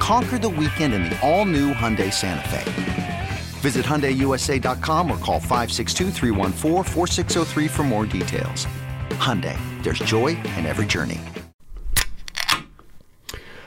Conquer the weekend in the all new Hyundai Santa Fe. Visit HyundaiUSA.com or call 562 for more details. Hyundai, there's joy in every journey.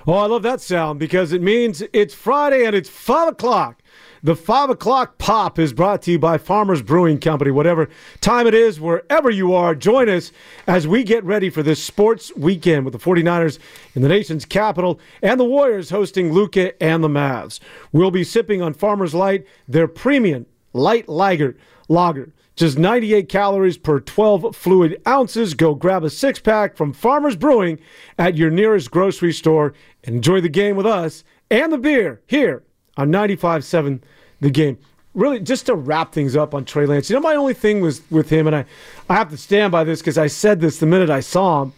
Oh, I love that sound because it means it's Friday and it's 5 o'clock. The 5 o'clock pop is brought to you by Farmers Brewing Company. Whatever time it is, wherever you are, join us as we get ready for this sports weekend with the 49ers in the nation's capital and the Warriors hosting Luka and the Mavs. We'll be sipping on Farmers Light, their premium light lager. lager. Just 98 calories per 12 fluid ounces. Go grab a six pack from Farmers Brewing at your nearest grocery store and enjoy the game with us and the beer here Uh, on 95.7 The Game. Really, just to wrap things up on Trey Lance, you know, my only thing was with him, and I, I have to stand by this because I said this the minute I saw him,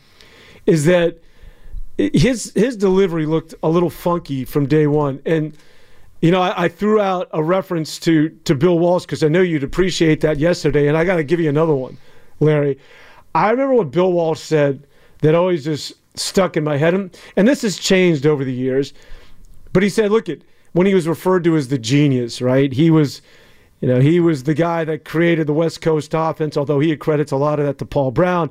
is that his his delivery looked a little funky from day one. And, you know, I, I threw out a reference to, to Bill Walsh because I know you'd appreciate that yesterday, and I got to give you another one, Larry. I remember what Bill Walsh said that always just stuck in my head, and this has changed over the years. But he said, look, it when he was referred to as the genius, right? He was, you know, he was the guy that created the West Coast offense, although he credits a lot of that to Paul Brown.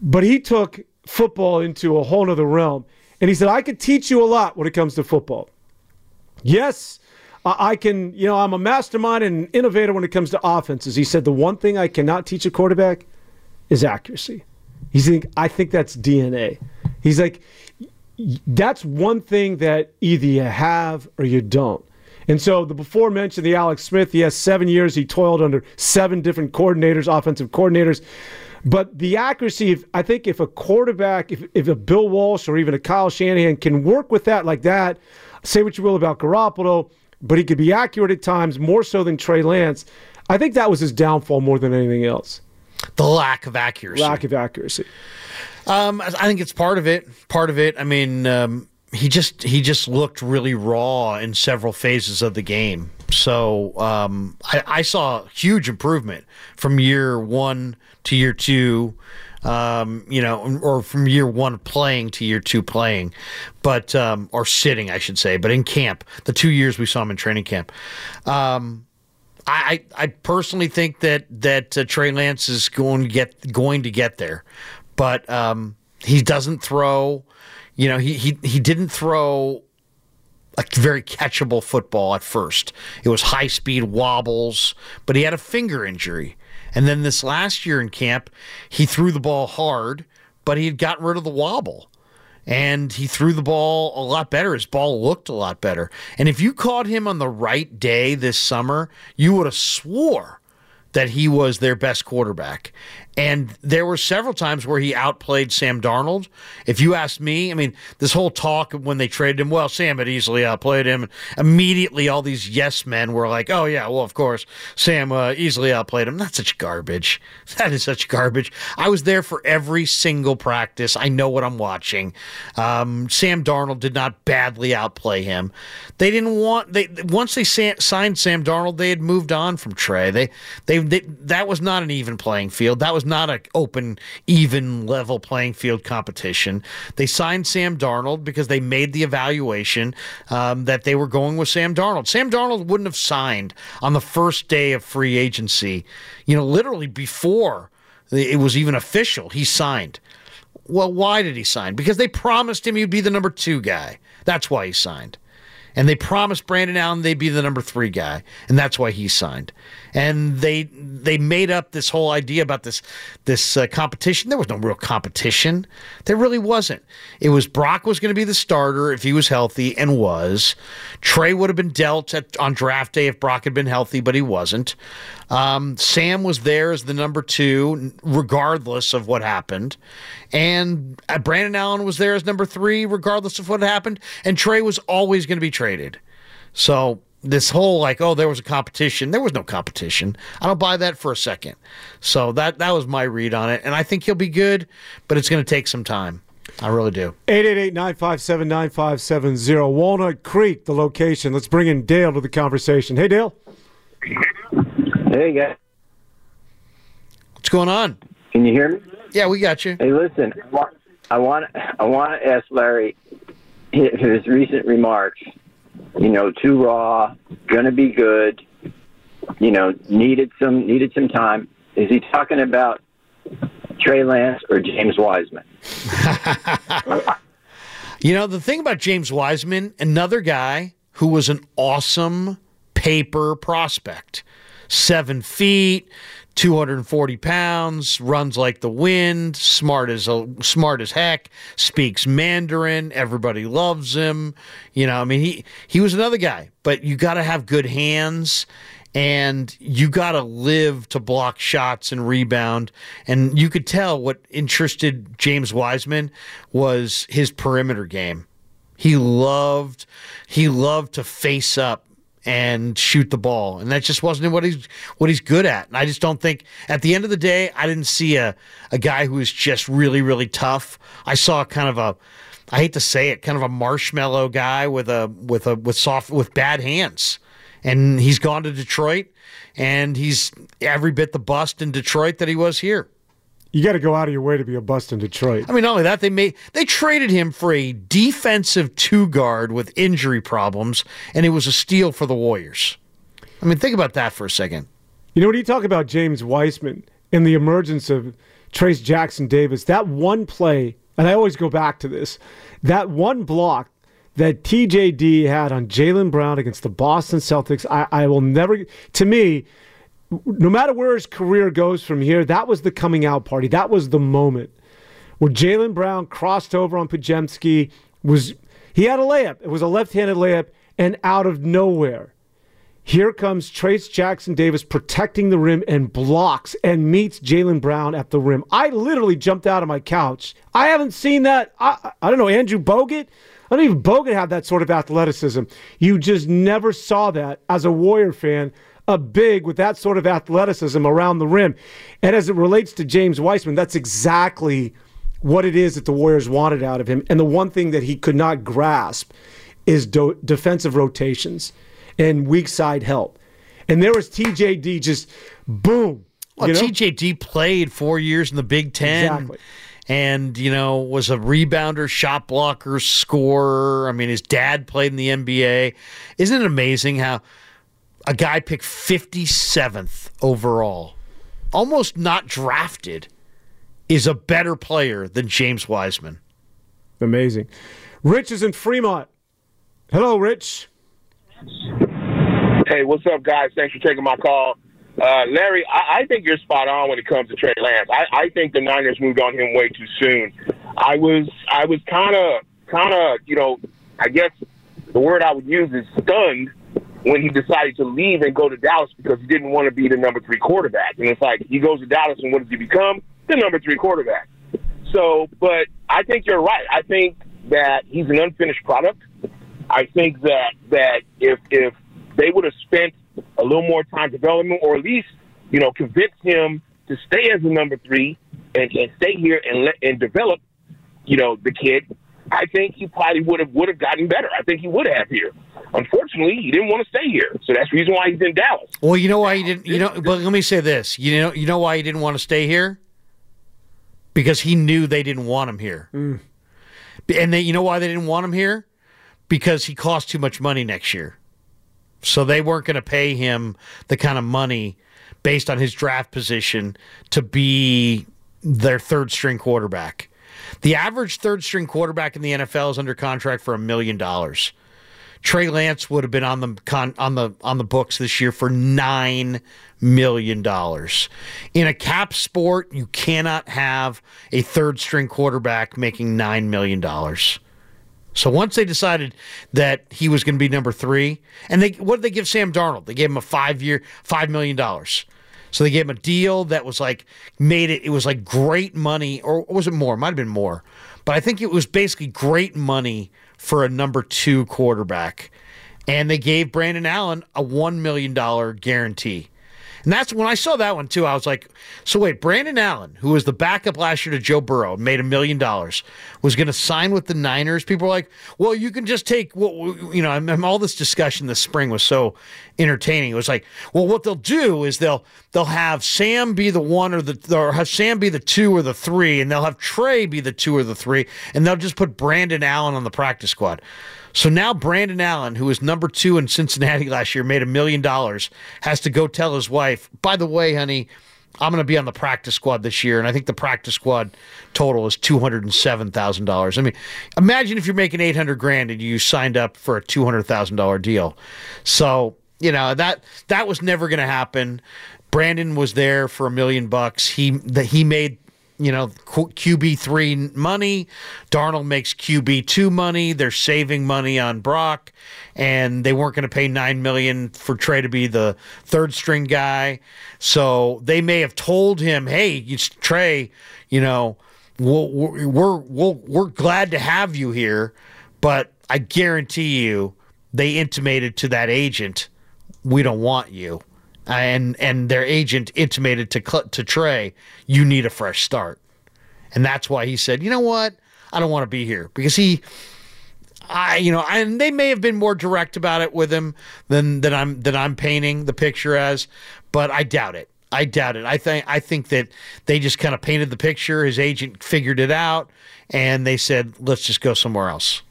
But he took football into a whole other realm. And he said, I could teach you a lot when it comes to football. Yes, I can, you know, I'm a mastermind and an innovator when it comes to offenses. He said, the one thing I cannot teach a quarterback is accuracy. He's like, I think that's DNA. He's like, that's one thing that either you have or you don't. And so the before mentioned the Alex Smith, he has seven years. He toiled under seven different coordinators, offensive coordinators. But the accuracy, if, I think if a quarterback, if, if a Bill Walsh or even a Kyle Shanahan can work with that like that, say what you will about Garoppolo, but he could be accurate at times more so than Trey Lance. I think that was his downfall more than anything else. The lack of accuracy. Lack of accuracy. Um, I think it's part of it. Part of it. I mean, um, he just he just looked really raw in several phases of the game. So um, I, I, saw huge improvement from year one to year two. Um, you know, or from year one playing to year two playing, but um, or sitting, I should say. But in camp, the two years we saw him in training camp. Um, I, I personally think that that uh, Trey Lance is going to get going to get there but um, he doesn't throw. You know, he he he didn't throw a very catchable football at first. It was high speed wobbles, but he had a finger injury. And then this last year in camp, he threw the ball hard, but he had gotten rid of the wobble. And he threw the ball a lot better. His ball looked a lot better. And if you caught him on the right day this summer, you would have swore that he was their best quarterback. And there were several times where he outplayed Sam Darnold. If you ask me, I mean, this whole talk when they traded him, well, Sam had easily outplayed him. Immediately, all these yes men were like, oh, yeah, well, of course, Sam uh, easily outplayed him. That's such garbage. That is such garbage. I was there for every single practice. I know what I'm watching. Um, Sam Darnold did not badly outplay him. They didn't want, they once they signed Sam Darnold, they had moved on from Trey. They, they, they, that was not an even playing field. That was was not an open, even level playing field competition. They signed Sam Darnold because they made the evaluation um, that they were going with Sam Darnold. Sam Darnold wouldn't have signed on the first day of free agency, you know, literally before it was even official. He signed. Well, why did he sign? Because they promised him he'd be the number two guy. That's why he signed. And they promised Brandon Allen they'd be the number three guy, and that's why he signed. And they they made up this whole idea about this this uh, competition. There was no real competition. There really wasn't. It was Brock was going to be the starter if he was healthy, and was. Trey would have been dealt at, on draft day if Brock had been healthy, but he wasn't. Um, Sam was there as the number two, regardless of what happened. And uh, Brandon Allen was there as number three, regardless of what happened. And Trey was always going to be traded. So this whole like, oh, there was a competition. There was no competition. I don't buy that for a second. So that that was my read on it. And I think he'll be good, but it's going to take some time. I really do. 888-957-9570. Walnut Creek, the location. Let's bring in Dale to the conversation. Hey, Dale. Hey, guys. What's going on? Can you hear me? Yeah, we got you. Hey, listen. I want I want to ask Larry his recent remarks. You know, too raw, gonna be good. You know, needed some needed some time. Is he talking about Trey Lance or James Wiseman? you know, the thing about James Wiseman, another guy who was an awesome paper prospect. Seven feet, 240 pounds, runs like the wind, smart as a, smart as heck, speaks Mandarin, everybody loves him. You know, I mean he he was another guy, but you got to have good hands and you got to live to block shots and rebound. And you could tell what interested James Wiseman was his perimeter game. He loved he loved to face up and shoot the ball, and that just wasn't what he's what he's good at. And I just don't think at the end of the day, I didn't see a a guy who was just really really tough. I saw kind of a I hate to say it, kind of a marshmallow guy with a with a with soft with bad hands. And he's gone to Detroit, and he's every bit the bust in Detroit that he was here. You got to go out of your way to be a bust in Detroit. I mean, not only that, they made they traded him for a defensive two guard with injury problems, and it was a steal for the Warriors. I mean, think about that for a second. You know, when you talk about James Wiseman and the emergence of Trayce Jackson Davis, that one play, and I always go back to this, that one block that TJD had on Jaylen Brown against the Boston Celtics, I, I will never, to me, no matter where his career goes from here, that was the coming out party. That was the moment where Jaylen Brown crossed over on Podziemski. Was he had a layup? It was a left-handed layup, and out of nowhere, here comes Trayce Jackson Davis protecting the rim and blocks and meets Jaylen Brown at the rim. I literally jumped out of my couch. I haven't seen that. I, I don't know Andrew Bogut. I don't even Bogut have that sort of athleticism. You just never saw that as a Warrior fan a big with that sort of athleticism around the rim. And as it relates to James Wiseman, that's exactly what it is that the Warriors wanted out of him. And the one thing that he could not grasp is do- defensive rotations and weak side help. And there was TJD just boom. Well, you know? TJD played four years in the Big Ten. Exactly and you know was a rebounder, shot blocker, scorer. I mean, his dad played in the NBA. Isn't it amazing how a guy picked 57th overall, almost not drafted, is a better player than James Wiseman. Amazing. Rich is in Fremont. Hello, Rich. Hey, what's up, guys? Thanks for taking my call. Uh, Larry, I, I, think you're spot on when it comes to Trey Lance. I, I think the Niners moved on him way too soon. I was, I was kind of, kind of, you know, I guess the word I would use is stunned when he decided to leave and go to Dallas because he didn't want to be the number three quarterback. And it's like he goes to Dallas and what does he become? The number three quarterback. So, but I think you're right. I think that he's an unfinished product. I think that that if if they would have spent a little more time development, or at least you know convince him to stay as the number three and, and stay here and let and develop, you know, the kid, I think he probably would have would have gotten better. I think he would have here. Unfortunately, he didn't want to stay here, so that's the reason why he's in Dallas. Well, you know why he didn't. You know, but let me say this. You know, you know why he didn't want to stay here because he knew they didn't want him here. Mm. And they, you know why they didn't want him here? Because he cost too much money next year. So they weren't going to pay him the kind of money based on his draft position to be their third string quarterback. The average third string quarterback in the NFL is under contract for a million dollars. Trey Lance would have been on the con, on the on the books this year for nine million dollars. In a cap sport, you cannot have a third string quarterback making nine million dollars. So once they decided that he was going to be number three, and they what did they give Sam Darnold? They gave him a five year, five million dollars. So they gave him a deal that was like made it. It was like great money, or was it more? It might have been more, but I think it was basically great money for a number two quarterback. And they gave Brandon Allen a one million dollar guarantee. And that's when I saw that one too. I was like, so wait, Brandon Allen, who was the backup last year to Joe Burrow, made a million dollars, was going to sign with the Niners. People were like, well, you can just take what, you know, I'm, all this discussion this spring was so entertaining. It was like, well, what they'll do is they'll, they'll have Sam be the one or the, or have Sam be the two or the three, and they'll have Trey be the two or the three, and they'll just put Brandon Allen on the practice squad. So now Brandon Allen, who was number two in Cincinnati last year, made a million dollars, has to go tell his wife, by the way, honey, I'm going to be on the practice squad this year, and I think the practice squad total is two hundred and seven thousand dollars. I mean, imagine if you're making eight hundred grand and you signed up for a two hundred thousand dollar deal. So you know that that was never going to happen. Brandon was there for a million bucks. He that he made you know, QB3 money. Darnold makes QB2 money. They're saving money on Brock, and they weren't going to pay 9 million for Trey to be the third string guy. So they may have told him, hey, Trey, you know, we'll, we're, we're, we're glad to have you here, but I guarantee you they intimated to that agent, we don't want you Uh, and and their agent intimated to to Trey, you need a fresh start, and that's why he said, you know what, I don't want to be here because he. I, you know, and they may have been more direct about it with him than than I'm than I'm painting the picture as, but I doubt it. I doubt it. I think I think that they just kind of painted the picture. His agent figured it out, and they said, "Let's just go somewhere else."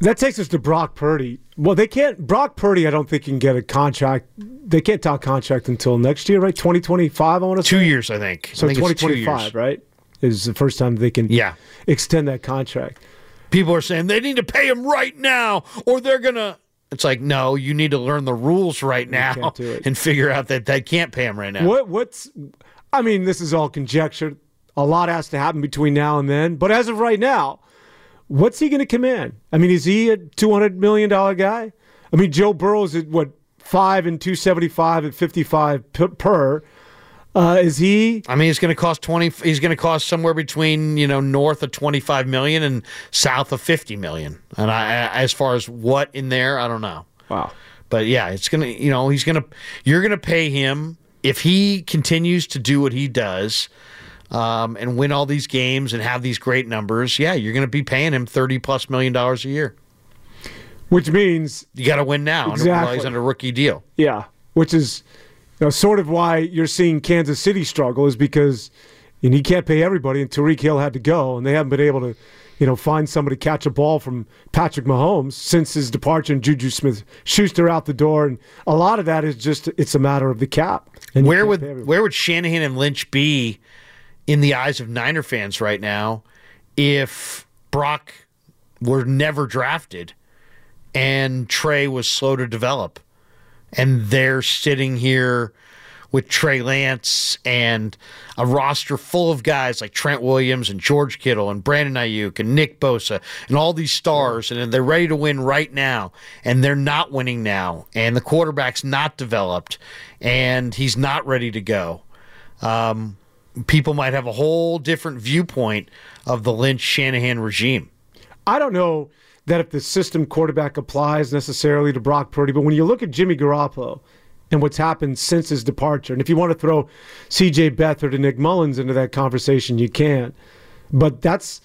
That takes us to Brock Purdy. Well, they can't. Brock Purdy, I don't think can get a contract. They can't talk contract until next year, right? Twenty twenty five. I want to say two say. years. I think. So twenty twenty five, right? Is the first time they can yeah extend that contract. People are saying they need to pay him right now, or they're gonna. It's like no, you need to learn the rules right now and figure out that they can't pay him right now. What? What's? I mean, this is all conjecture. A lot has to happen between now and then, but as of right now What's he going to command? I mean, is he a two hundred million dollar guy? I mean, Joe Burrow's at what five and two seventy five at fifty five per. Uh, is he? I mean, he's going to cost twenty. He's going to cost somewhere between you know north of twenty five million and south of fifty million. And I, as far as what in there, I don't know. Wow. But yeah, it's gonna. You know, he's gonna. You're gonna pay him if he continues to do what he does um, and win all these games and have these great numbers, yeah, you're going to be paying him thirty plus million dollars a year. Which means you got to win now exactly. he's on a rookie deal. Yeah, which is you know, sort of why you're seeing Kansas City struggle is because and he can't pay everybody, and Tyreek Hill had to go, and they haven't been able to, you know, find somebody to catch a ball from Patrick Mahomes since his departure and Juju Smith Schuster out the door, and a lot of that is just it's a matter of the cap. And where would where would Shanahan and Lynch be in the eyes of Niner fans right now if Brock were never drafted and Trey was slow to develop. And they're sitting here with Trey Lance and a roster full of guys like Trent Williams and George Kittle and Brandon Aiyuk and Nick Bosa and all these stars, and they're ready to win right now, and they're not winning now, and the quarterback's not developed, and he's not ready to go. Um, people might have a whole different viewpoint of the Lynch Shanahan regime. I don't know that if the system quarterback applies necessarily to Brock Purdy, but when you look at Jimmy Garoppolo and what's happened since his departure, and if you want to throw CJ Beathard and Nick Mullens into that conversation, you can. But that's,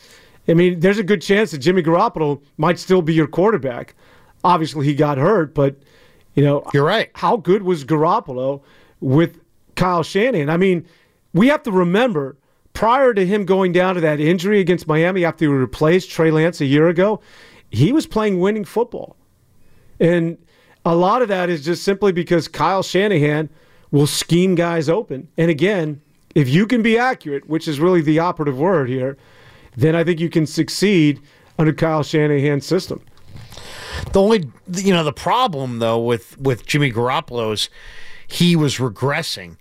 I mean, there's a good chance that Jimmy Garoppolo might still be your quarterback. Obviously, he got hurt, but, you know, you're right. How good was Garoppolo with Kyle Shanahan? I mean, we have to remember prior to him going down to that injury against Miami after he replaced Trey Lance a year ago, he was playing winning football. And a lot of that is just simply because Kyle Shanahan will scheme guys open. And again, if you can be accurate, which is really the operative word here, then I think you can succeed under Kyle Shanahan's system. The only you know the problem though with with Jimmy Garoppolo is he was regressing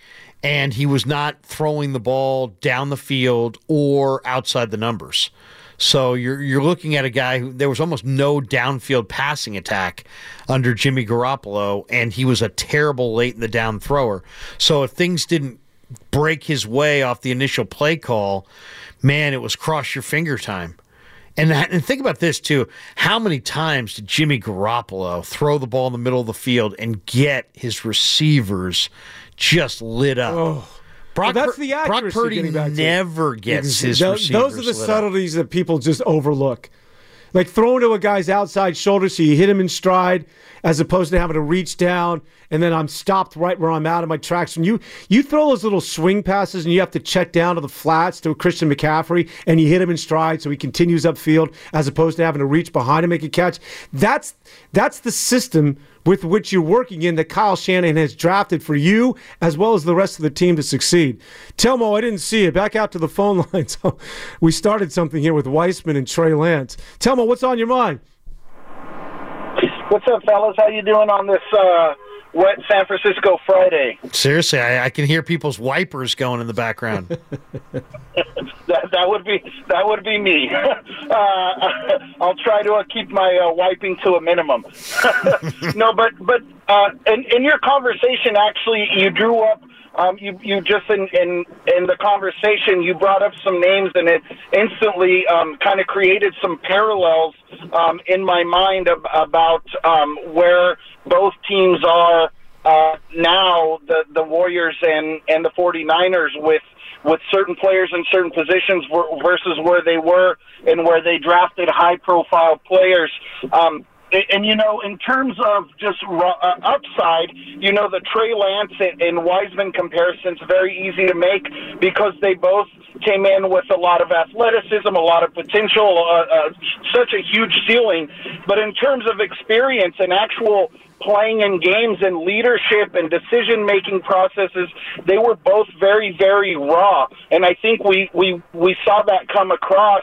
and he was not throwing the ball down the field or outside the numbers. So you're you're looking at a guy who there was almost no downfield passing attack under Jimmy Garoppolo, and he was a terrible late in the down thrower. So if things didn't break his way off the initial play call, man, it was cross your finger time. And, and think about this too. How many times did Jimmy Garoppolo throw the ball in the middle of the field and get his receivers just lit up? Oh. Brock, Well, that's the accuracy. Brock Purdy getting back to. never gets his Tho- receivers Those are the lit up. subtleties that people just overlook. Like throwing to a guy's outside shoulder so you hit him in stride, as opposed to having to reach down and then I'm stopped right where I'm out of my tracks. When you you throw those little swing passes and you have to check down to the flats to Christian McCaffrey and you hit him in stride so he continues upfield, as opposed to having to reach behind and make a catch. That's that's the system with which you're working in that Kyle Shanahan has drafted for you as well as the rest of the team to succeed. Telmo, I didn't see it. Back out to the phone line. So we started something here with Wiseman and Trey Lance. Telmo, what's on your mind? What's up, fellas? How you doing on this uh, wet San Francisco Friday? Seriously, I, I can hear people's wipers going in the background. That that would be that would be me. uh, I'll try to uh, keep my uh, wiping to a minimum. no, but but uh, in, in your conversation, actually, you drew up. Um, you you just in, in in the conversation you brought up some names and it instantly um, kind of created some parallels um, in my mind ab- about um, where both teams are uh, now the the Warriors and and the 49ers with with certain players in certain positions versus where they were and where they drafted high profile players. Um, and, you know, in terms of just uh, upside, you know, the Trey Lance and, and Wiseman comparison's very easy to make because they both came in with a lot of athleticism, a lot of potential, uh, uh, such a huge ceiling. But in terms of experience and actual playing in games and leadership and decision making processes, they were both very, very raw. And I think we, we, we saw that come across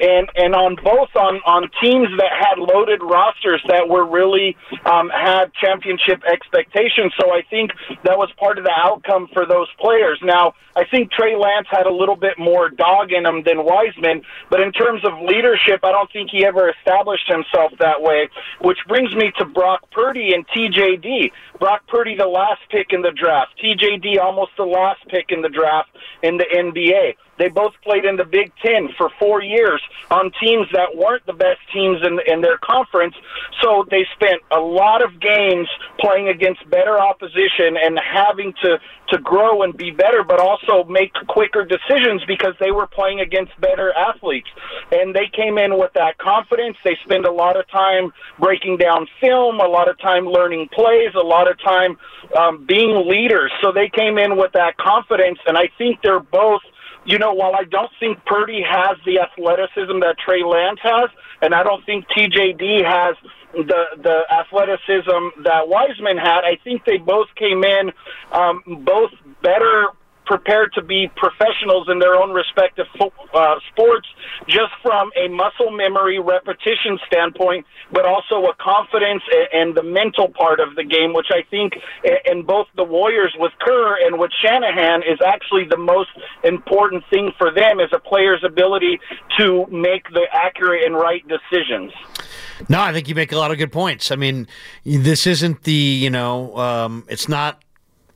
and, and on both on, on teams that had loaded rosters that were really um, had championship expectations. So I think that was part of the outcome for those players. Now, I think Trey Lance had a little bit more dog in him than Wiseman, but in terms of leadership, I don't think he ever established himself that way, which brings me to Brock Purdy and TJD. Brock Purdy, the last pick in the draft. TJD, almost the last pick in the draft in the NBA. They both played in the Big Ten for four years on teams that weren't the best teams in, in their conference. So they spent a lot of games playing against better opposition and having to, to grow and be better, but also make quicker decisions because they were playing against better athletes. And they came in with that confidence. They spend a lot of time breaking down film, a lot of time learning plays, a lot of time um, being leaders. So they came in with that confidence, and I think they're both you know, while I don't think Purdy has the athleticism that Trey Lance has, and I don't think TJD has the the athleticism that Wiseman had, I think they both came in um, both better prepared to be professionals in their own respective uh, sports, just from a muscle memory repetition standpoint, but also a confidence and the mental part of the game, which I think in both the Warriors with Kerr and with Shanahan is actually the most important thing for them is a player's ability to make the accurate and right decisions. No, I think you make a lot of good points. I mean, this isn't the you know, um, it's not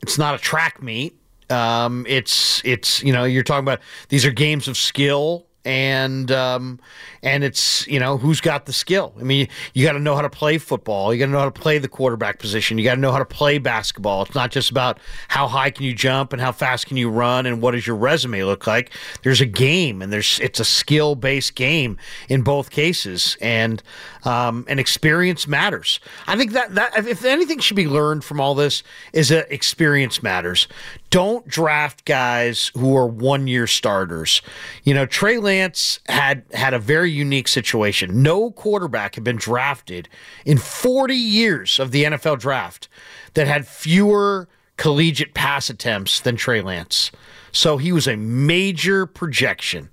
it's not a track meet. Um, it's it's you know you're talking about these are games of skill and um, and it's you know who's got the skill. I mean, you got to know how to play football. You got to know how to play the quarterback position. You got to know how to play basketball. It's not just about how high can you jump and how fast can you run and what does your resume look like. There's a game and there's it's a skill based game in both cases, and um, and experience matters. I think that that if anything should be learned from all this is that experience matters. Don't draft guys who are one year starters. You know, Trey Lance had had a very unique situation. No quarterback had been drafted in 40 years of the NFL draft that had fewer collegiate pass attempts than Trey Lance. So he was a major projection.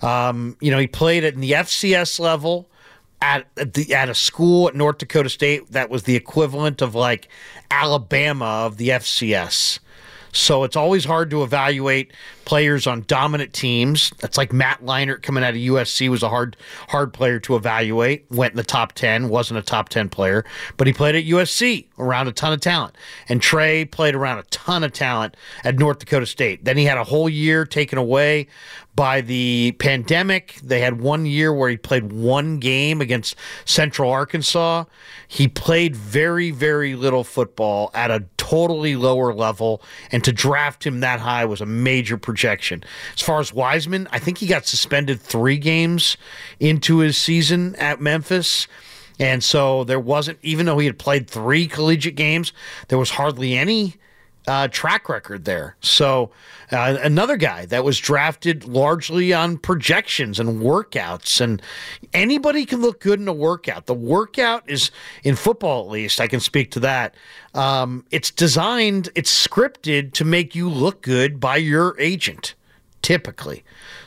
Um, you know, he played at the FCS level at at the at a school at North Dakota State that was the equivalent of like Alabama of the FCS. So it's always hard to evaluate players on dominant teams. That's like Matt Leinart coming out of USC was a hard hard player to evaluate. Went in the top 10, wasn't a top 10 player, but he played at USC around a ton of talent. And Trey played around a ton of talent at North Dakota State. Then he had a whole year taken away by the pandemic. They had one year where he played one game against Central Arkansas. He played very, very little football at a totally lower level, and to draft him that high was a major projection. As far as Wiseman, I think he got suspended three games into his season at Memphis. And so there wasn't, even though he had played three collegiate games, there was hardly any uh, track record there. So uh, another guy that was drafted largely on projections and workouts, and anybody can look good in a workout. The workout is in football, at least I can speak to that. Um, it's designed, it's scripted to make you look good by your agent, typically.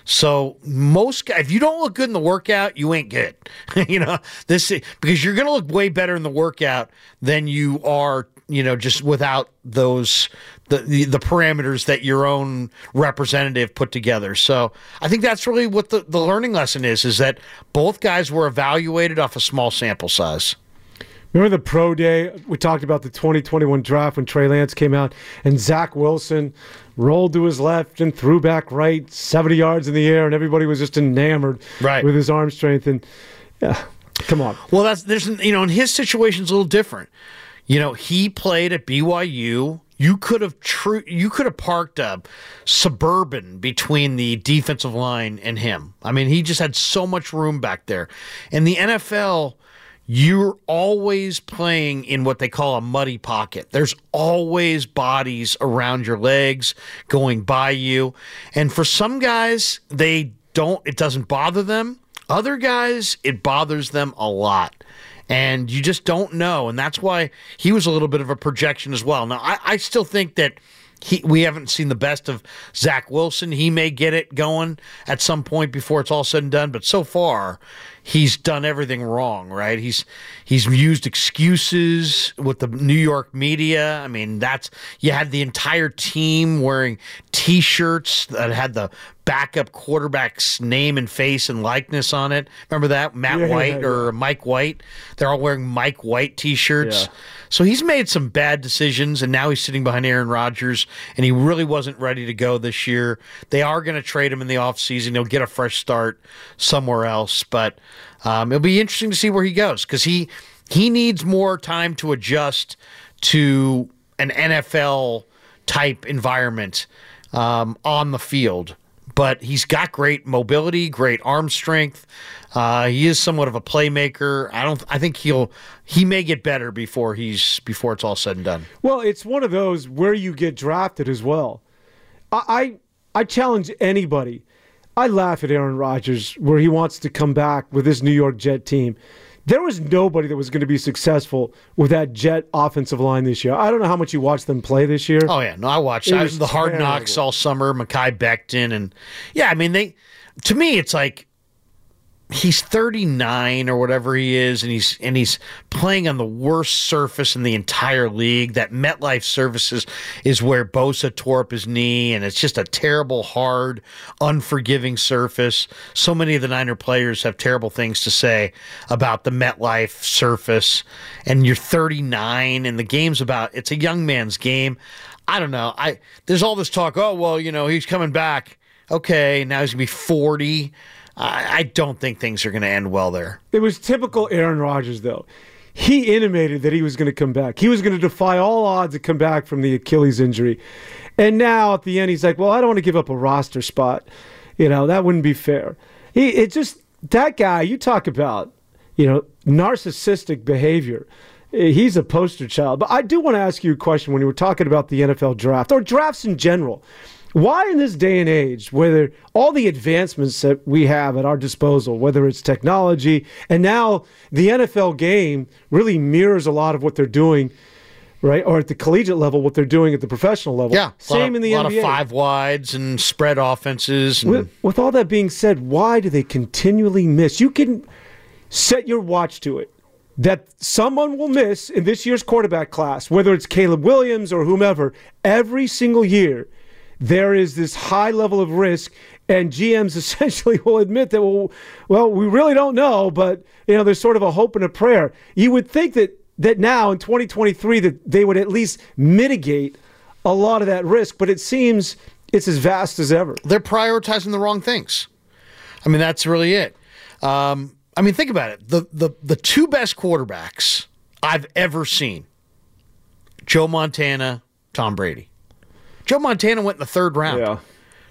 So most if you don't look good in the workout, you ain't good. you know this because you're going to look way better in the workout than you are you know, just without those the, the, the parameters that your own representative put together. So I think that's really what the, the learning lesson is: is that both guys were evaluated off a small sample size. Remember the pro day? We talked about the 2021 draft when Trey Lance came out and Zach Wilson rolled to his left and threw back right, 70 yards in the air, and everybody was just enamored right. with his arm strength. And yeah, come on. Well, that's there's you know, in his situation situation's a little different. You know, he played at BYU. You could have tr- you could have parked a suburban between the defensive line and him. I mean, he just had so much room back there. In the NFL, you're always playing in what they call a muddy pocket. There's always bodies around your legs going by you. And for some guys, they don't it doesn't bother them. Other guys, it bothers them a lot and you just don't know. And that's why he was a little bit of a projection as well. Now, I, I still think that. He, we haven't seen the best of Zach Wilson. He may get it going at some point before it's all said and done, but so far, he's done everything wrong, right? He's he's used excuses with the New York media. I mean, that's you had the entire team wearing T-shirts that had the backup quarterback's name and face and likeness on it. Remember that Matt yeah, White yeah, or Mike White? They're all wearing Mike White T-shirts. So he's made some bad decisions, and now he's sitting behind Aaron Rodgers, and he really wasn't ready to go this year. They are going to trade him in the offseason. He'll get a fresh start somewhere else, but um, it'll be interesting to see where he goes because he he needs more time to adjust to an NFL type environment um, on the field. But he's got great mobility, great arm strength. Uh, he is somewhat of a playmaker. I don't. I think he'll. He may get better before he's before it's all said and done. Well, it's one of those where you get drafted as well. I I, I challenge anybody I laugh at Aaron Rodgers where he wants to come back with his New York Jet team. There was nobody that was going to be successful with that Jet offensive line this year. I don't know how much you watched them play this year. Oh yeah, no, I watched. I was the Hard. Knocks all summer. Mekhi Becton and yeah, I mean they. To me, it's like he's 39 or whatever he is and he's and he's playing on the worst surface in the entire league. That MetLife surfaces is where Bosa tore up his knee and it's just a terrible hard unforgiving surface. So many of the Niner players have terrible things to say about the MetLife surface. And you're 39 and the game's about it's a young man's game. I don't know. I there's all this talk oh well you know he's coming back. Okay now he's going to be 40 I, I don't think things are going to end well there. It was typical Aaron Rodgers, though. He intimated that he was going to come back. He was going to defy all odds to come back from the Achilles injury. And now at the end, he's like, well, I don't want to give up a roster spot. You know, that wouldn't be fair. He, it just, that guy, you talk about, you know, narcissistic behavior he's a poster child. But I do want to ask you a question when you were talking about the NFL draft or drafts in general. Why, in this day and age, whether all the advancements that we have at our disposal, whether it's technology, and now the NFL game really mirrors a lot of what they're doing, right? Or at the collegiate level, what they're doing at the professional level. Yeah, same of, in the a lot NBA. of five wides and spread offenses. And... With, with all that being said, why do they continually miss? You can set your watch to it that someone will miss in this year's quarterback class, whether it's Caleb Williams or whomever, every single year, there is this high level of risk. And GMs essentially will admit that, well, well, we really don't know, but you know, there's sort of a hope and a prayer. You would think that that now in 2023 that they would at least mitigate a lot of that risk, but it seems it's as vast as ever. They're prioritizing the wrong things. I mean, that's really it. Um, I mean, think about it. The, the the two best quarterbacks I've ever seen: Joe Montana, Tom Brady. Joe Montana went in the third round. Yeah.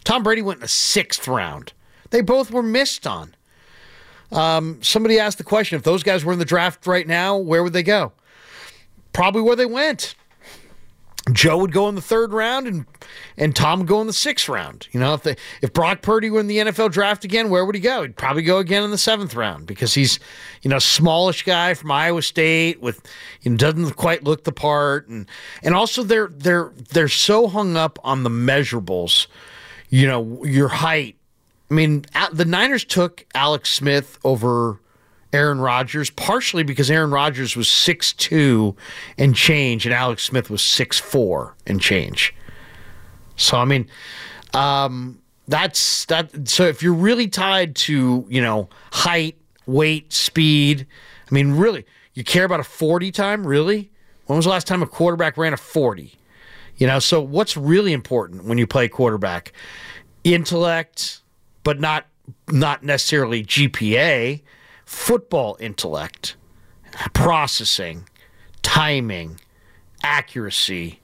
Tom Brady went in the sixth round. They both were missed on. Um, somebody asked the question: if those guys were in the draft right now, where would they go? Probably where they went. Joe would go in the third round and and Tom would go in the sixth round. You know, if if Brock Purdy were in the NFL draft again, where would he go? He'd probably go again in the seventh round because he's, you know, smallish guy from Iowa State with you know, doesn't quite look the part and and also they're they're they're so hung up on the measurables, you know, your height. I mean, the Niners took Alex Smith over Aaron Rodgers, partially because Aaron Rodgers was six two and change, and Alex Smith was six four and change. So I mean, um, that's that. So if you're really tied to you know height, weight, speed, I mean, really, you care about a forty time? Really? When was the last time a quarterback ran a forty? You know, so what's really important when you play quarterback? Intellect, but not not necessarily GPA football intellect, processing, timing, accuracy,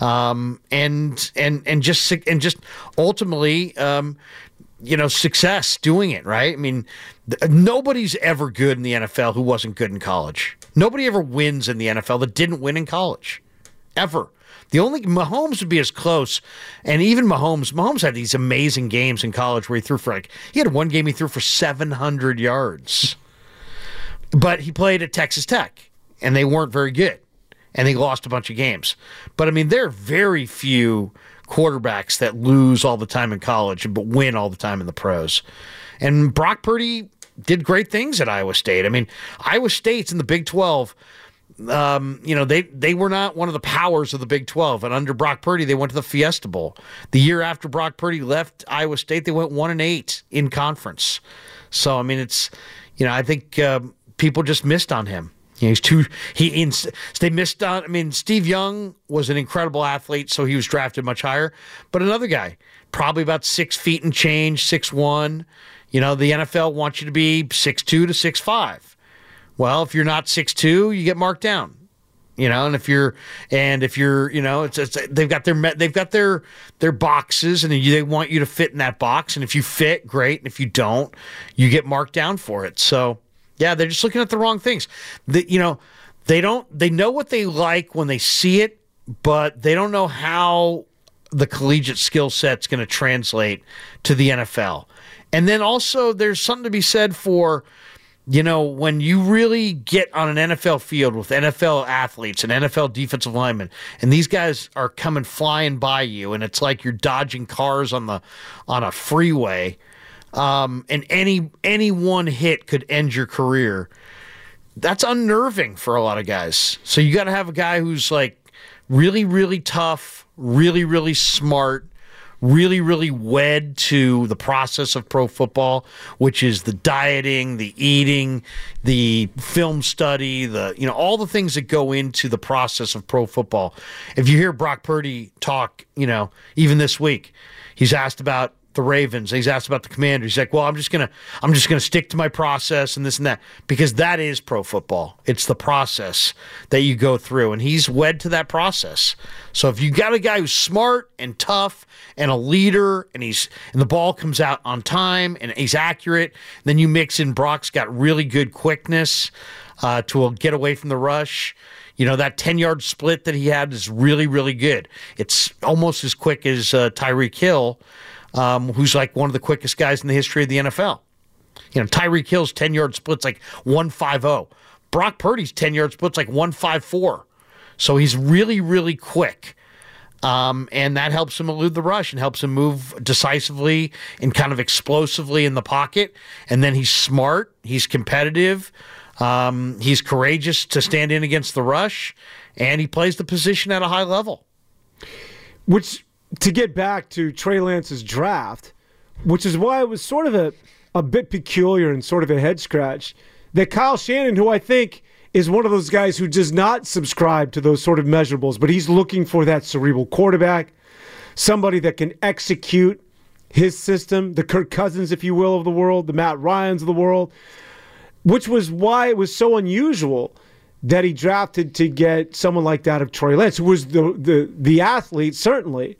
um, and and and just and just ultimately, um, you know, success doing it right. I mean, th- nobody's ever good in the NFL who wasn't good in college. Nobody ever wins in the NFL that didn't win in college, ever. The only Mahomes would be as close, and even Mahomes. Mahomes had these amazing games in college where he threw for like he had one game he threw for seven hundred yards, but he played at Texas Tech, and they weren't very good, and they lost a bunch of games. But I mean, there are very few quarterbacks that lose all the time in college but win all the time in the pros, and Brock Purdy did great things at Iowa State. I mean, Iowa State's in the Big Twelve um, you know, they they were not one of the powers of the Big 12. And under Brock Purdy, they went to the Fiesta Bowl. The year after Brock Purdy left Iowa State, they went one and eight in conference. So I mean, it's you know, I think uh, people just missed on him. You know, he's too he in, they missed on. I mean, Steve Young was an incredible athlete, so he was drafted much higher. But another guy, probably about six feet and change, six one. You know, the NFL wants you to be six two to six five. Well, if you're not six two, you get marked down. You know, and if you're and if you're, you know, it's, it's they've got their they've got their their boxes, and they want you to fit in that box. And if you fit, great. And if you don't, you get marked down for it. So, yeah, they're just looking at the wrong things. The, you know, they don't they know what they like when they see it, but they don't know how the collegiate skill set's going to translate to the NFL. And then also, there's something to be said for you know, when you really get on an NFL field with NFL athletes and NFL defensive linemen, and these guys are coming flying by you, and it's like you're dodging cars on the on a freeway, um, and any any one hit could end your career. That's unnerving for a lot of guys. So you got to have a guy who's like really, really tough, really, really smart, really, really wed to the process of pro football, which is the dieting, the eating, the film study, the you know all the things that go into the process of pro football. If you hear Brock Purdy talk, you know even this week, he's asked about the Ravens. He's asked about the Commanders. He's like, "Well, I'm just gonna, I'm just gonna stick to my process and this and that because that is pro football. It's the process that you go through, and he's wed to that process. So if you got a guy who's smart and tough and a leader, and he's and the ball comes out on time and he's accurate, then you mix in Brock's got really good quickness uh, to get away from the rush." You know, that 10 yard split that he had is really, really good. It's almost as quick as uh, Tyreek Hill um, who's like one of the quickest guys in the history of the NFL. You know, Tyreek Hill's 10 yard split's like 150. Brock Purdy's 10 yard split's like 154. So he's really, really quick. Um, and that helps him elude the rush and helps him move decisively and kind of explosively in the pocket. And then he's smart, he's competitive, um, he's courageous to stand in against the rush, and he plays the position at a high level. Which, to get back to Trey Lance's draft, which is why it was sort of a, a bit peculiar and sort of a head scratch that Kyle Shanahan, who I think is one of those guys who does not subscribe to those sort of measurables, but he's looking for that cerebral quarterback, somebody that can execute his system, the Kirk Cousins, if you will, of the world, the Matt Ryans of the world, which was why it was so unusual that he drafted to get someone like that of Troy Lance, who was the the the athlete certainly,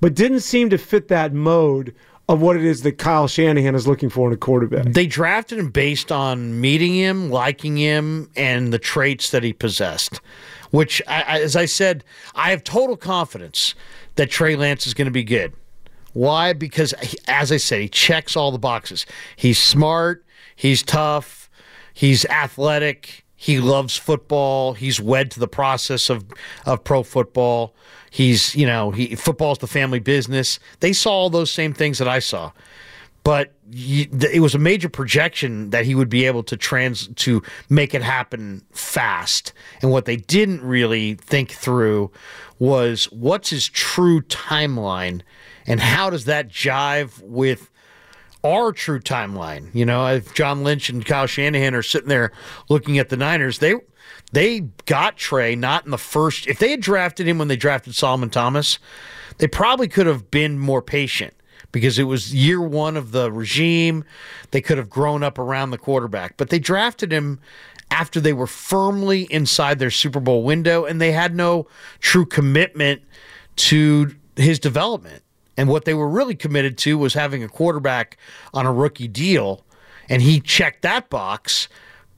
but didn't seem to fit that mode of what it is that Kyle Shanahan is looking for in a quarterback. They drafted him based on meeting him, liking him, and the traits that he possessed. Which, I, as I said, I have total confidence that Trey Lance is going to be good. Why? Because, as I said, he checks all the boxes. He's smart. He's tough. He's athletic. He loves football. He's wed to the process of, of pro football. He's, you know, he football's the family business. They saw all those same things that I saw. But it was a major projection that he would be able to trans to make it happen fast. And what they didn't really think through was what's his true timeline and how does that jive with our true timeline. You know, if John Lynch and Kyle Shanahan are sitting there looking at the Niners, they they got Trey not in the first. If they had drafted him when they drafted Solomon Thomas, they probably could have been more patient because it was year one of the regime. They could have grown up around the quarterback, but they drafted him after they were firmly inside their Super Bowl window and they had no true commitment to his development. And what they were really committed to was having a quarterback on a rookie deal, and he checked that box,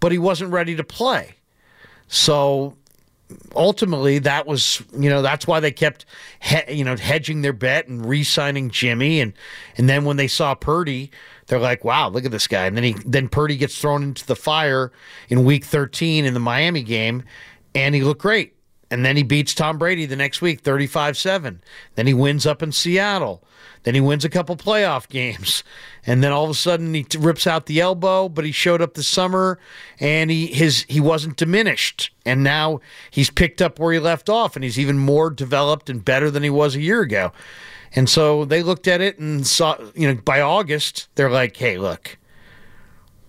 but he wasn't ready to play. So ultimately that was you know that's why they kept he, you know hedging their bet and re-signing Jimmy. And and then when they saw Purdy they're like wow look at this guy. And then he then Purdy gets thrown into the fire in week 13 in the Miami game and he looked great and then he beats Tom Brady the next week 35-7 then he wins up in Seattle then he wins a couple playoff games. And then all of a sudden he rips out the elbow, but he showed up this summer and he his he wasn't diminished. And now he's picked up where he left off and he's even more developed and better than he was a year ago. And so they looked at it and saw, you know, by August, they're like, hey, look,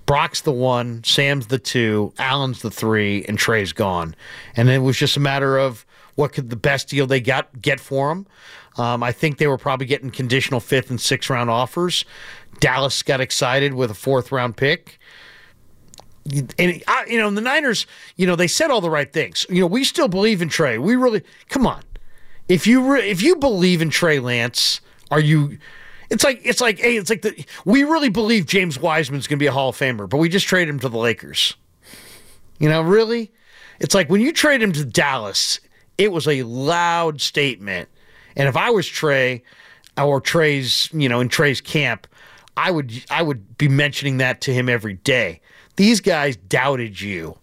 Brock's the one, Sam's the two, Allen's the three, and Trey's gone. And it was just a matter of what could the best deal they got get for him. Um, I think they were probably getting conditional fifth and sixth round offers. Dallas got excited with a fourth round pick. And you know, the Niners, you know, they said all the right things. You know, we still believe in Trey. We really come on. If you re, if you believe in Trey Lance, are you? It's like it's like hey, it's like the we really believe James Wiseman's going to be a Hall of Famer, but we just traded him to the Lakers. You know, really? It's like when you trade him to Dallas, it was a loud statement and if I was Trey or Trey's, you know, in Trey's camp, I would I would be mentioning that to him every day. These guys doubted you.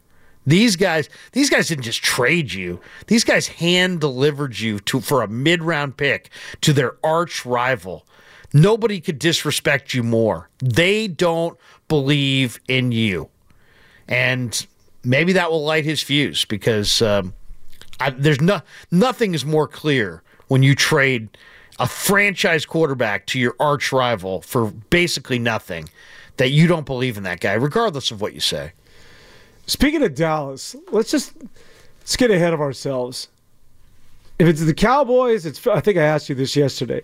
These guys, these guys didn't just trade you. These guys hand delivered you to for a mid round pick to their arch rival. Nobody could disrespect you more. They don't believe in you, and maybe that will light his fuse because um, I, there's no nothing is more clear when you trade a franchise quarterback to your arch rival for basically nothing that you don't believe in that guy, regardless of what you say. Speaking of Dallas, let's just let's get ahead of ourselves. If it's the Cowboys, it's I think I asked you this yesterday.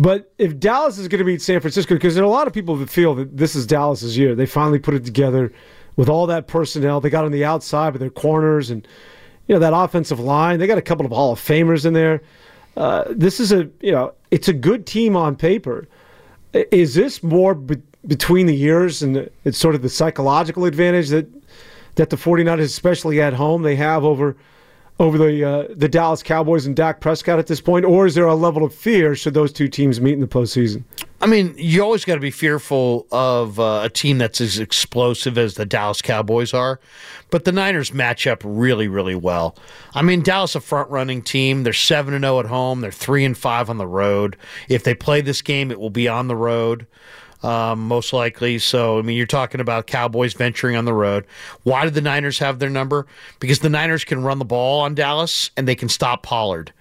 But if Dallas is going to beat San Francisco, because there are a lot of people that feel that this is Dallas's year, they finally put it together with all that personnel. They got on the outside with their corners and you know that offensive line. They got a couple of Hall of Famers in there. Uh, this is a you know it's a good team on paper. Is this more be- between the years and it's sort of the psychological advantage that that the 49ers, especially at home, they have over over the uh, the Dallas Cowboys and Dak Prescott at this point, or is there a level of fear should those two teams meet in the postseason? I mean, you always got to be fearful of uh, a team that's as explosive as the Dallas Cowboys are, but the Niners match up really, really well. I mean, Dallas a front running team. They're seven and zero oh at home. They're three and five on the road. If they play this game, it will be on the road. Um, most likely. So, I mean, you're talking about Cowboys venturing on the road. Why did the Niners have their number? Because the Niners can run the ball on Dallas and they can stop Pollard.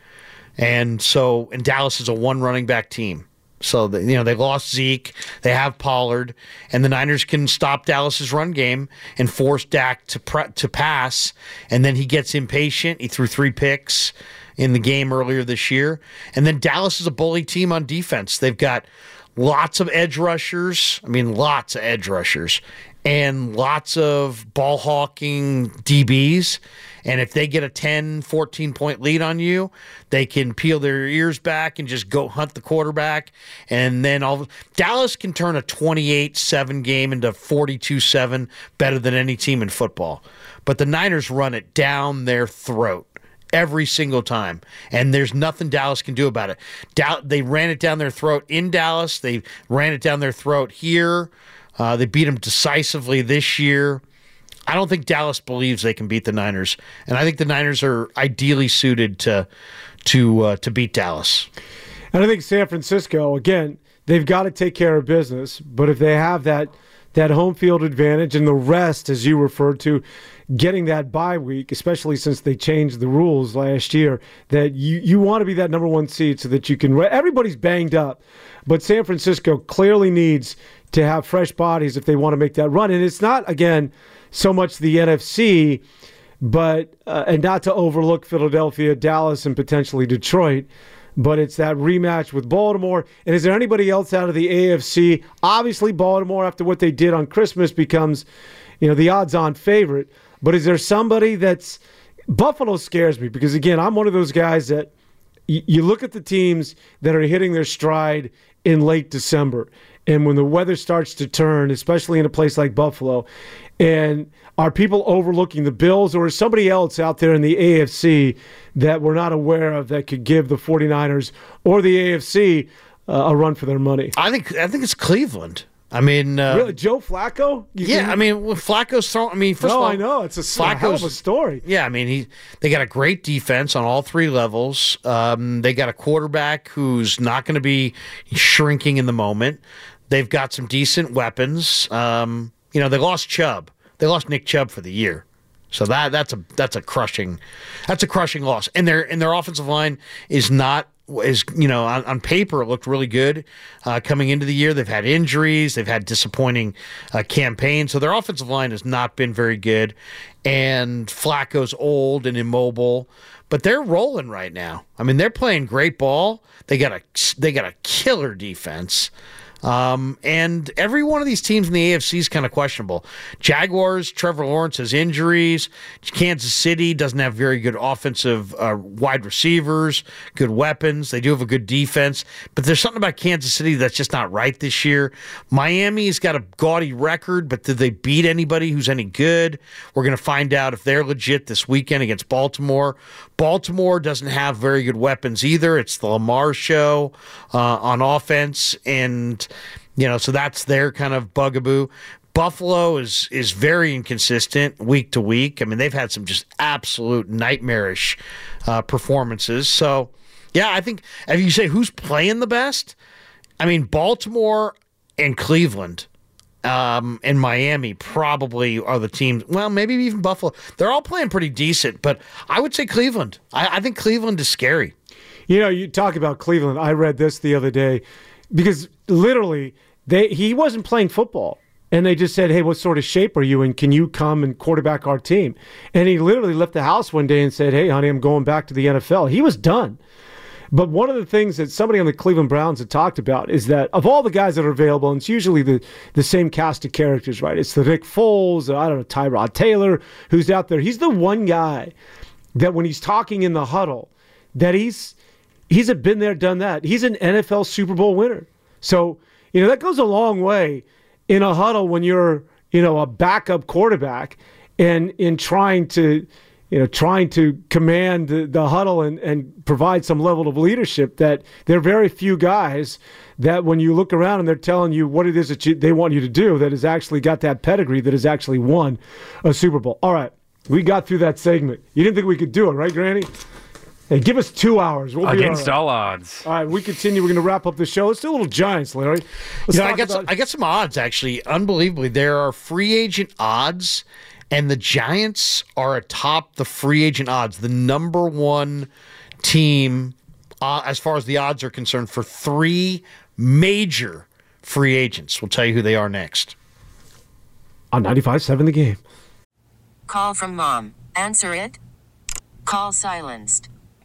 And so, and Dallas is a one running back team. So the, you know they lost Zeke, they have Pollard, and the Niners can stop Dallas's run game and force Dak to pre- to pass, and then he gets impatient. He threw three picks in the game earlier this year, and then Dallas is a bully team on defense. They've got lots of edge rushers. I mean, lots of edge rushers, and lots of ball hawking DBs. And if they get a 10, 14 point lead on you, they can peel their ears back and just go hunt the quarterback. And then all Dallas can turn a 28 7 game into 42 7 better than any team in football. But the Niners run it down their throat every single time, and there's nothing Dallas can do about it. they ran it down their throat in Dallas. They ran it down their throat here. Uh, they beat them decisively this year. I don't think Dallas believes they can beat the Niners, and I think the Niners are ideally suited to to uh, to beat Dallas. And I think San Francisco again, they've got to take care of business. But if they have that that home field advantage and the rest, as you referred to, getting that bye week, especially since they changed the rules last year, that you, you want to be that number one seed so that you can. Everybody's banged up, but San Francisco clearly needs to have fresh bodies if they want to make that run. And it's not, again, so much the NFC, but uh, and not to overlook Philadelphia, Dallas, and potentially Detroit. But it's that rematch with Baltimore. And is there anybody else out of the AFC? Obviously, Baltimore, after what they did on Christmas, becomes, you know, the odds-on favorite. But is there somebody that's Buffalo scares me because again, I'm one of those guys that you look at the teams that are hitting their stride in late December. And when the weather starts to turn, especially in a place like Buffalo, and are people overlooking the Bills or is somebody else out there in the AFC that we're not aware of that could give the 49ers or the AFC uh, a run for their money? I think I think it's Cleveland. I mean, uh, really, Joe Flacco? You yeah, think? I mean, Flacco's throwing. I mean, first no, of all, I know it's a Flacco's, a story. Yeah, I mean, he they got a great defense on all three levels. Um, they got a quarterback who's not going to be shrinking in the moment. They've got some decent weapons. Um, you know, they lost Chubb. They lost Nick Chubb for the year. So that that's a that's a crushing that's a crushing loss. And their and their offensive line is not is you know on, on paper it looked really good uh, coming into the year. They've had injuries, they've had disappointing uh, campaigns, so their offensive line has not been very good. And Flacco's old and immobile, but they're rolling right now. I mean, they're playing great ball. They got a they got a killer defense. Um, and every one of these teams in the AFC is kind of questionable. Jaguars, Trevor Lawrence has injuries. Kansas City doesn't have very good offensive uh, wide receivers, good weapons. They do have a good defense, but there's something about Kansas City that's just not right this year. Miami's got a gaudy record, but did they beat anybody who's any good? We're going to find out if they're legit this weekend against Baltimore. Baltimore doesn't have very good weapons either. It's the Lamar show uh, on offense, and you know, so that's their kind of bugaboo. Buffalo is is very inconsistent week to week. I mean, they've had some just absolute nightmarish uh, performances. So, yeah, I think if you say who's playing the best, I mean Baltimore and Cleveland um, and Miami probably are the teams. Well, maybe even Buffalo. They're all playing pretty decent, but I would say Cleveland. I, I think Cleveland is scary. You know, you talk about Cleveland. I read this the other day because literally they he wasn't playing football. And they just said, "Hey, what sort of shape are you in? Can you come and quarterback our team?" And he literally left the house one day and said, "Hey, honey, I'm going back to the NFL." He was done. But one of the things that somebody on the Cleveland Browns had talked about is that of all the guys that are available, and it's usually the, the same cast of characters, right? It's the Nick Foles, I don't know, Tyrod Taylor, who's out there. He's the one guy that when he's talking in the huddle, that he's he's a been there, done that. He's an NFL Super Bowl winner. So, you know, that goes a long way in a huddle when you're, you know, a backup quarterback and in trying to you know, trying to command the, the huddle and, and provide some level of leadership that there are very few guys that when you look around and they're telling you what it is that you, they want you to do that has actually got that pedigree that has actually won a Super Bowl. All right, we got through that segment. You didn't think we could do it, right, Grandy? Hey, give us two hours. We'll Against be all, all odds. all right, we continue. We're going to wrap up the show. Let's do a little Giants, Larry. Let's You know, I talk got some, I got some odds actually. Unbelievably, there are free agent odds, and the Giants are atop the free agent odds, the number one team uh, as far as the odds are concerned for three major free agents. We'll tell you who they are next. on 95.7 the game. Call from mom. Answer it. Call silenced.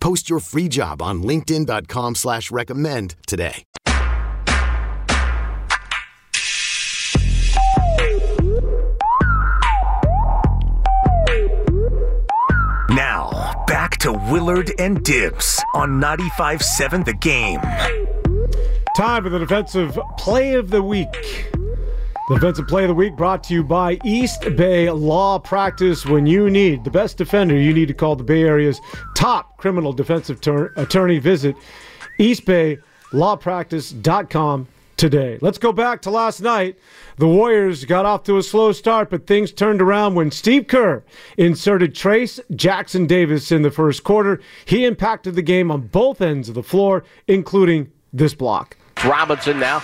Post your free job on linkedin.com slash recommend today. Now, back to Willard and Dibs on 95.7 The Game. Time for the defensive play of the week. Defensive play of the week brought to you by East Bay Law Practice. When you need the best defender, you need to call the Bay Area's top criminal defensive tur- attorney. Visit eastbaylawpractice.com today. Let's go back to last night. The Warriors got off to a slow start, but things turned around when Steve Kerr inserted Trayce Jackson Davis in the first quarter. He impacted the game on both ends of the floor, including this block. Robinson now,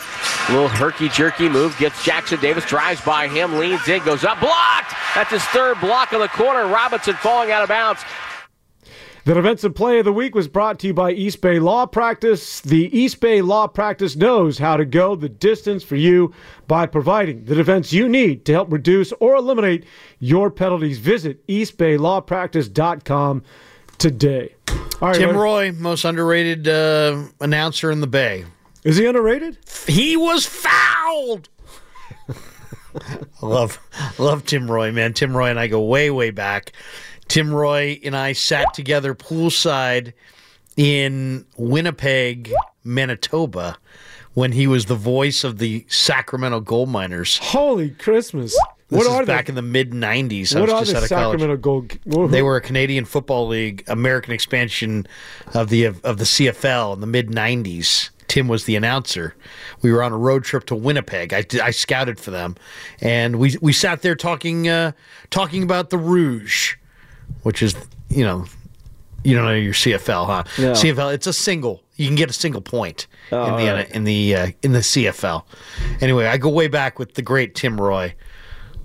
a little herky jerky move, gets Jackson Davis, drives by him, leans in, goes up, blocked. That's his third block of the corner. Robinson falling out of bounds. The defensive play of the week was brought to you by East Bay Law Practice. The East Bay Law Practice knows how to go the distance for you by providing the defense you need to help reduce or eliminate your penalties. Visit eastbaylawpractice.com today. All right, Tim Roye, most underrated uh, announcer in the Bay. Is he underrated? He was fouled. I love, love Tim Roye, man. Tim Roye and I go way, way back. Tim Roye and I sat together poolside in Winnipeg, Manitoba, when he was the voice of the Sacramento Gold Miners. Holy Christmas! This what is are back they? in the mid '90s. I What was are just the out of college. Sacramento Gold? who- They were a Canadian Football League, American expansion of the of, the CFL in the mid '90s. Tim was the announcer. We were on a road trip to Winnipeg. I, I scouted for them, and we we sat there talking uh, talking about the Rouge, which is you know you don't know your CFL, huh? No. CFL. It's a single. You can get a single point Oh, in the all right. in the uh, in the CFL. Anyway, I go way back with the great Tim Roye.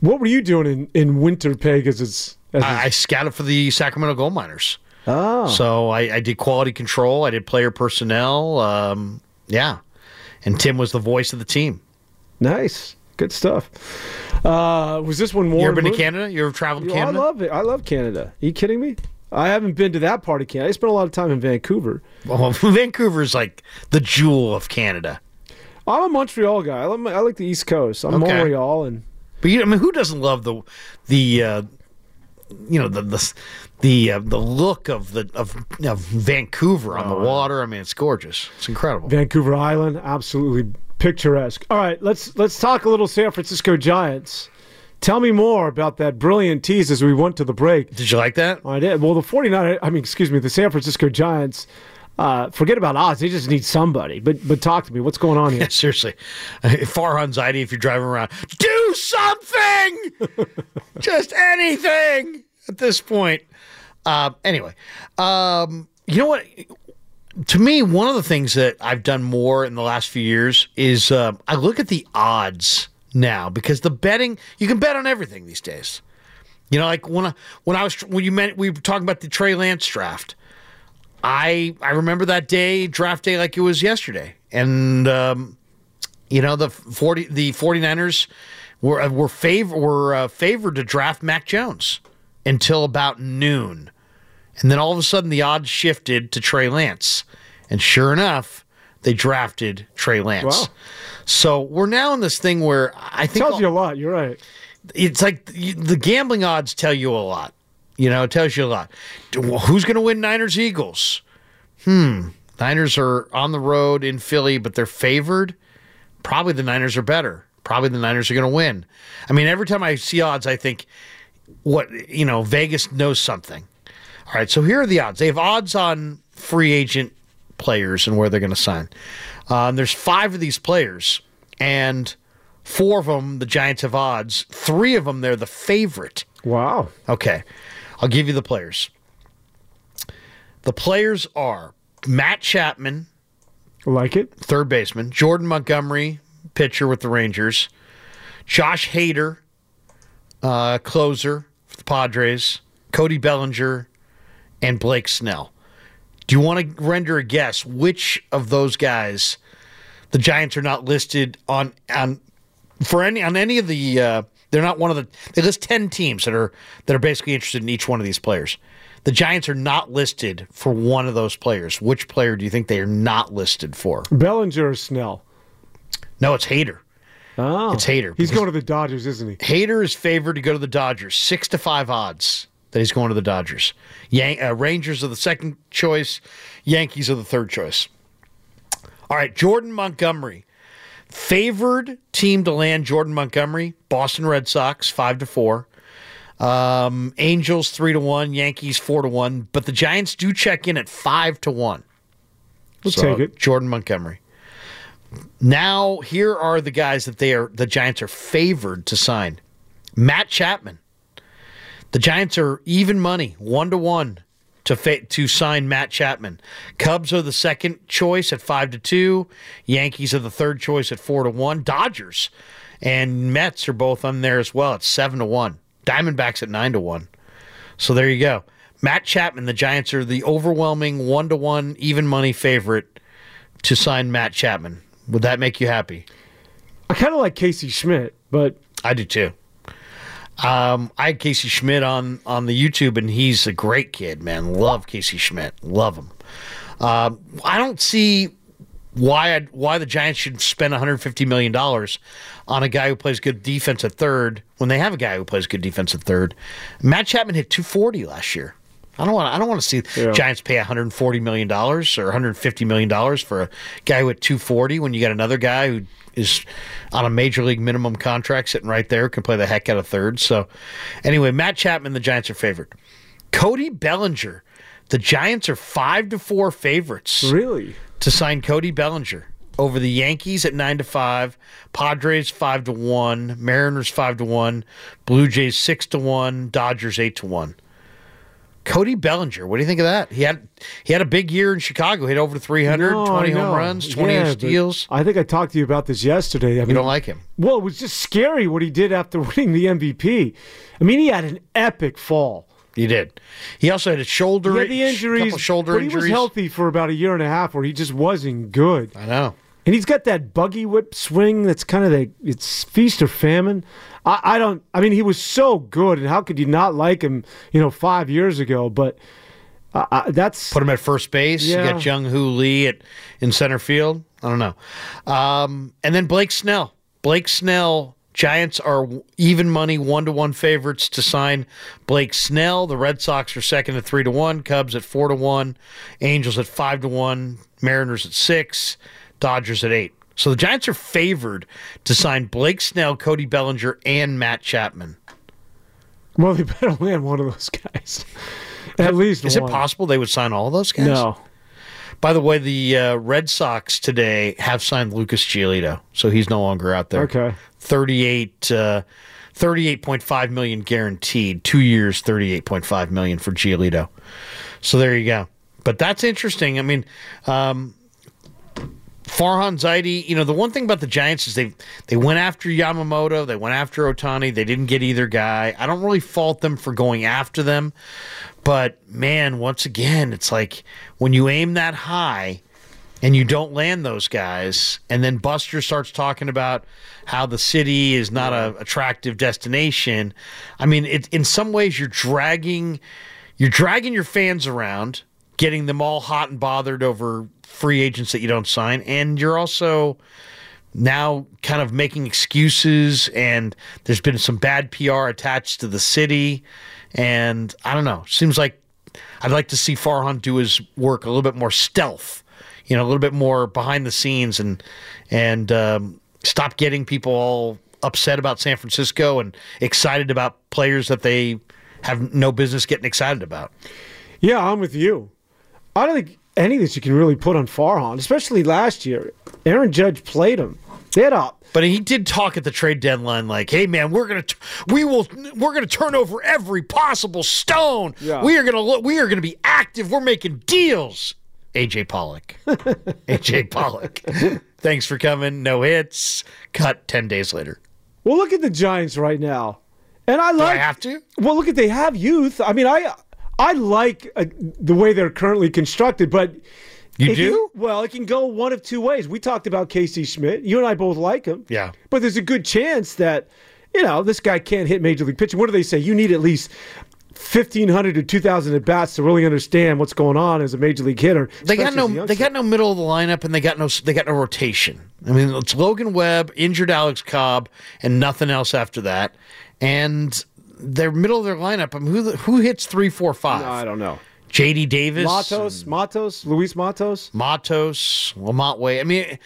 What were you doing in in Winterpeg as it's? As I, I scouted for the Sacramento Gold Miners. Oh. So I, I did quality control. I did player personnel. Um, yeah. And Tim was the voice of the team. Nice. Good stuff. Uh, was this one more? You ever been to Canada? You ever traveled to Yo, I love it. I love Canada. Are you kidding me? I haven't been to that part of Canada. I spent a lot of time in Vancouver. Well, Vancouver is like the jewel of Canada. I'm a Montreal guy. I, love my, I like the East Coast. I'm Okay. Montreal, and But you, I mean, who doesn't love the the uh, you know the the the uh, the look of the of, of Vancouver on the water? I mean, it's gorgeous. It's incredible. Vancouver Island, absolutely picturesque. All right, let's let's talk a little San Francisco Giants. Tell me more about that brilliant tease as we went to the break. Did you like that? I did. Well, the 49 I mean, excuse me, the San Francisco Giants, uh, forget about odds. They just need somebody. But but talk to me. What's going on here? Yeah, seriously, far anxiety if you're driving around. Do something, just anything at this point. Uh, anyway, um, you know what? To me, one of the things that I've done more in the last few years is uh, I look at the odds now because the betting you can bet on everything these days. You know, like when I, when I was when you meant we were talking about the Trey Lance draft. I I remember that day, draft day, like it was yesterday, and um, you know the forty the 49ers were were favor were uh, favored to draft Mac Jones until about noon, and then all of a sudden the odds shifted to Trey Lance, and sure enough, they drafted Trey Lance. Wow. So we're now in this thing where I think Tells you a lot. You're right. it's like the the gambling odds tell you a lot. You know, it tells you a lot. Who's going to win Niners Eagles? Hmm. Niners are on the road in Philly, but they're favored. Probably the Niners are better. Probably the Niners are going to win. I mean, every time I see odds, I think, what, you know, Vegas knows something. All right, so here are the odds. They have odds on free agent players and where they're going to sign. Um, there's five of these players, and four of them, the Giants have odds. Three of them, they're the favorite. Wow. Okay. I'll give you the players. The players are Matt Chapman, Like it. third baseman, Jordan Montgomery, pitcher with the Rangers, Josh Hader, uh, closer for the Padres, Cody Bellinger, and Blake Snell. Do you want to render a guess which of those guys the Giants are not listed on on for any on any of the uh, they're not one of the they list 10 teams that are that are basically interested in each one of these players. The Giants are not listed for one of those players. Which player do you think they are not listed for? Bellinger or Snell? No, it's Hader. Oh. It's Hader. He's going to the Dodgers, isn't he? Hader is favored to go to the Dodgers. Six to five odds that he's going to the Dodgers. Yan- uh, Rangers are the second choice. Yankees are the third choice. All right, Jordan Montgomery. Favored team to land Jordan Montgomery, Boston Red Sox, five to four. Um, Angels three to one, Yankees four to one, but the Giants do check in at five to one. We'll take it. Jordan Montgomery. Now here are the guys that they are the Giants are favored to sign. Matt Chapman. The Giants are even money, one to one, to fa- to sign Matt Chapman. Cubs are the second choice at five to two. Yankees are the third choice at four to one. Dodgers and Mets are both on there as well at seven to one. Diamondbacks at nine to one. So there you go. Matt Chapman, the Giants are the overwhelming one to one even money favorite to sign Matt Chapman. Would that make you happy? I kind of like Casey Schmitt, but I do too. Um, I had Casey Schmitt on on the YouTube, and he's a great kid, man. Love Casey Schmitt, love him. Um, I don't see why I'd, why the Giants should spend 150 million dollars on a guy who plays good defense at third when they have a guy who plays good defense at third. Matt Chapman hit 240 last year. I don't want. I don't want to see Yeah. Giants pay 140 million dollars or 150 million dollars for a guy with 240 when you got another guy who is on a major league minimum contract sitting right there can play the heck out of third. So, anyway, Matt Chapman, the Giants are favored. Cody Bellinger, the Giants are five to four favorites really, to sign Cody Bellinger over the Yankees at nine to five, Padres five to one, Mariners five to one, Blue Jays six to one, Dodgers eight to one. Cody Bellinger, what do you think of that? He had he had a big year in Chicago. Hit over 300, No, 20 home runs, 28 Yeah, steals. I think I talked to you about this yesterday. I You don't like him? Well, it was just scary what he did after winning the MVP. I mean, he had an epic fall. He did. He also had a shoulder, He had the injuries, couple shoulder but he injuries. was healthy for about a year and a half, where he just wasn't good. I know. And he's got that buggy whip swing that's kind of the it's feast or famine. I, I don't. I mean, he was so good, and how could you not like him? You know, five years ago, but. Uh, uh, that's put him at first base. Yeah. You got Jung Hoo Lee at in center field. I don't know. Um, and then Blake Snell. Blake Snell. Giants are even money one to one favorites to sign Blake Snell. The Red Sox are second at three to one. Cubs at four to one. Angels at five to one. Mariners at six. Dodgers at eight. So the Giants are favored to sign Blake Snell, Cody Bellinger, and Matt Chapman. Well, they better land one of those guys. At least Is one. it possible they would sign all those guys? No. By the way, the uh, Red Sox today have signed Lucas Giolito, so he's no longer out there. Okay. 38, uh, 38.5 million guaranteed. Two years, 38.5 million for Giolito. So there you go. But that's interesting. I mean, um, Farhan Zaidi, you know, the one thing about the Giants is they they went after Yamamoto, they went after Ohtani, they didn't get either guy. I don't really fault them for going after them, but man, once again, it's like when you aim that high and you don't land those guys, and then Buster starts talking about how the city is not a attractive destination. I mean, it, in some ways, you're dragging you're dragging your fans around, getting them all hot and bothered over free agents that you don't sign, and you're also now kind of making excuses and there's been some bad PR attached to the city. And I don't know seems like I'd like to see Farhan do his work a little bit more stealth you know a little bit more behind the scenes and and um, stop getting people all upset about San Francisco and excited about players that they have no business getting excited about. Yeah, I'm with you. I don't think any that you can really put on Farhan, especially last year. Aaron Judge played him. Had a But he did talk at the trade deadline, like, "Hey, man, we're gonna, we will, we're gonna turn over every possible stone. Yeah. We are gonna look, we are gonna be active. We're making deals." AJ Pollock, AJ Pollock. Thanks for coming. No hits. Cut ten days later. Well, look at the Giants right now, and I Do I like. have to? Well, look at they have youth. I mean, I I like uh, the way they're currently constructed, but You do? Can, well, it can go one of two ways. We talked about Casey Schmitt. You and I both like him. Yeah. But there's a good chance that you know this guy can't hit major league pitching. What do they say? You need at least. 1500 to 2000 at bats to really understand what's going on as a major league hitter. They got no, they got no middle of the lineup, and they got no, they got no rotation. I mean, it's Logan Webb, injured Alex Cobb, and nothing else after that. And their middle of their lineup. I mean, who who hits three, four, five? I don't know. J.D. Davis, Matos, mm. Matos, Luis Matos. Matos, LaMonte Wade. I mean,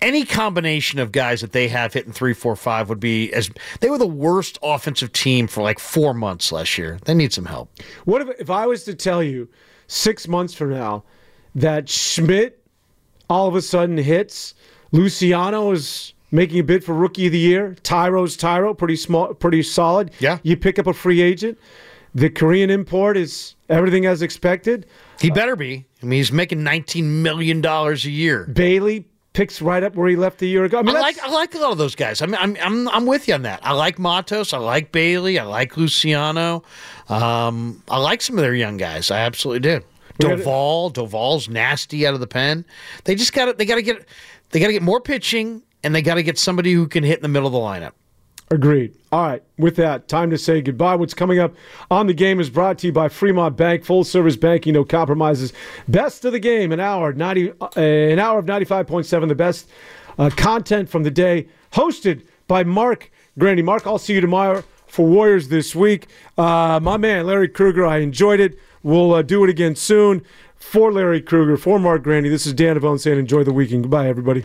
any combination of guys that they have hitting three, four, five would be as they were the worst offensive team for like four months last year. They need some help. What if if I was to tell you six months from now that Schmitt all of a sudden hits, Luciano is making a bid for rookie of the year, Thairo's Thairo, pretty small, pretty solid. Yeah. You pick up a free agent. The Korean import is everything as expected. He better be. I mean, he's making nineteen million dollars a year. Bailey picks right up where he left a year ago. I I, like I like a lot of those guys. I mean, I'm I'm I'm with you on that. I like Matos. I like Bailey. I like Luciano. Um, I like some of their young guys. I absolutely do. Doval. Doval's nasty out of the pen. They just got to They got to get. They got to get more pitching, and they got to get somebody who can hit in the middle of the lineup. Agreed. All right. With that, time to say goodbye. What's coming up on the game is brought to you by Fremont Bank, full service banking, no compromises. Best of the game, an hour, ninety, uh, an hour of ninety-five point seven. The best uh, content from the day, hosted by Mark Grandy. Mark, I'll see you tomorrow for Warriors this week. Uh, my man, Larry Krueger. I enjoyed it. We'll uh, do it again soon. For Larry Krueger, for Mark Grandy, this is Dan Devone saying enjoy the weekend. Goodbye, everybody.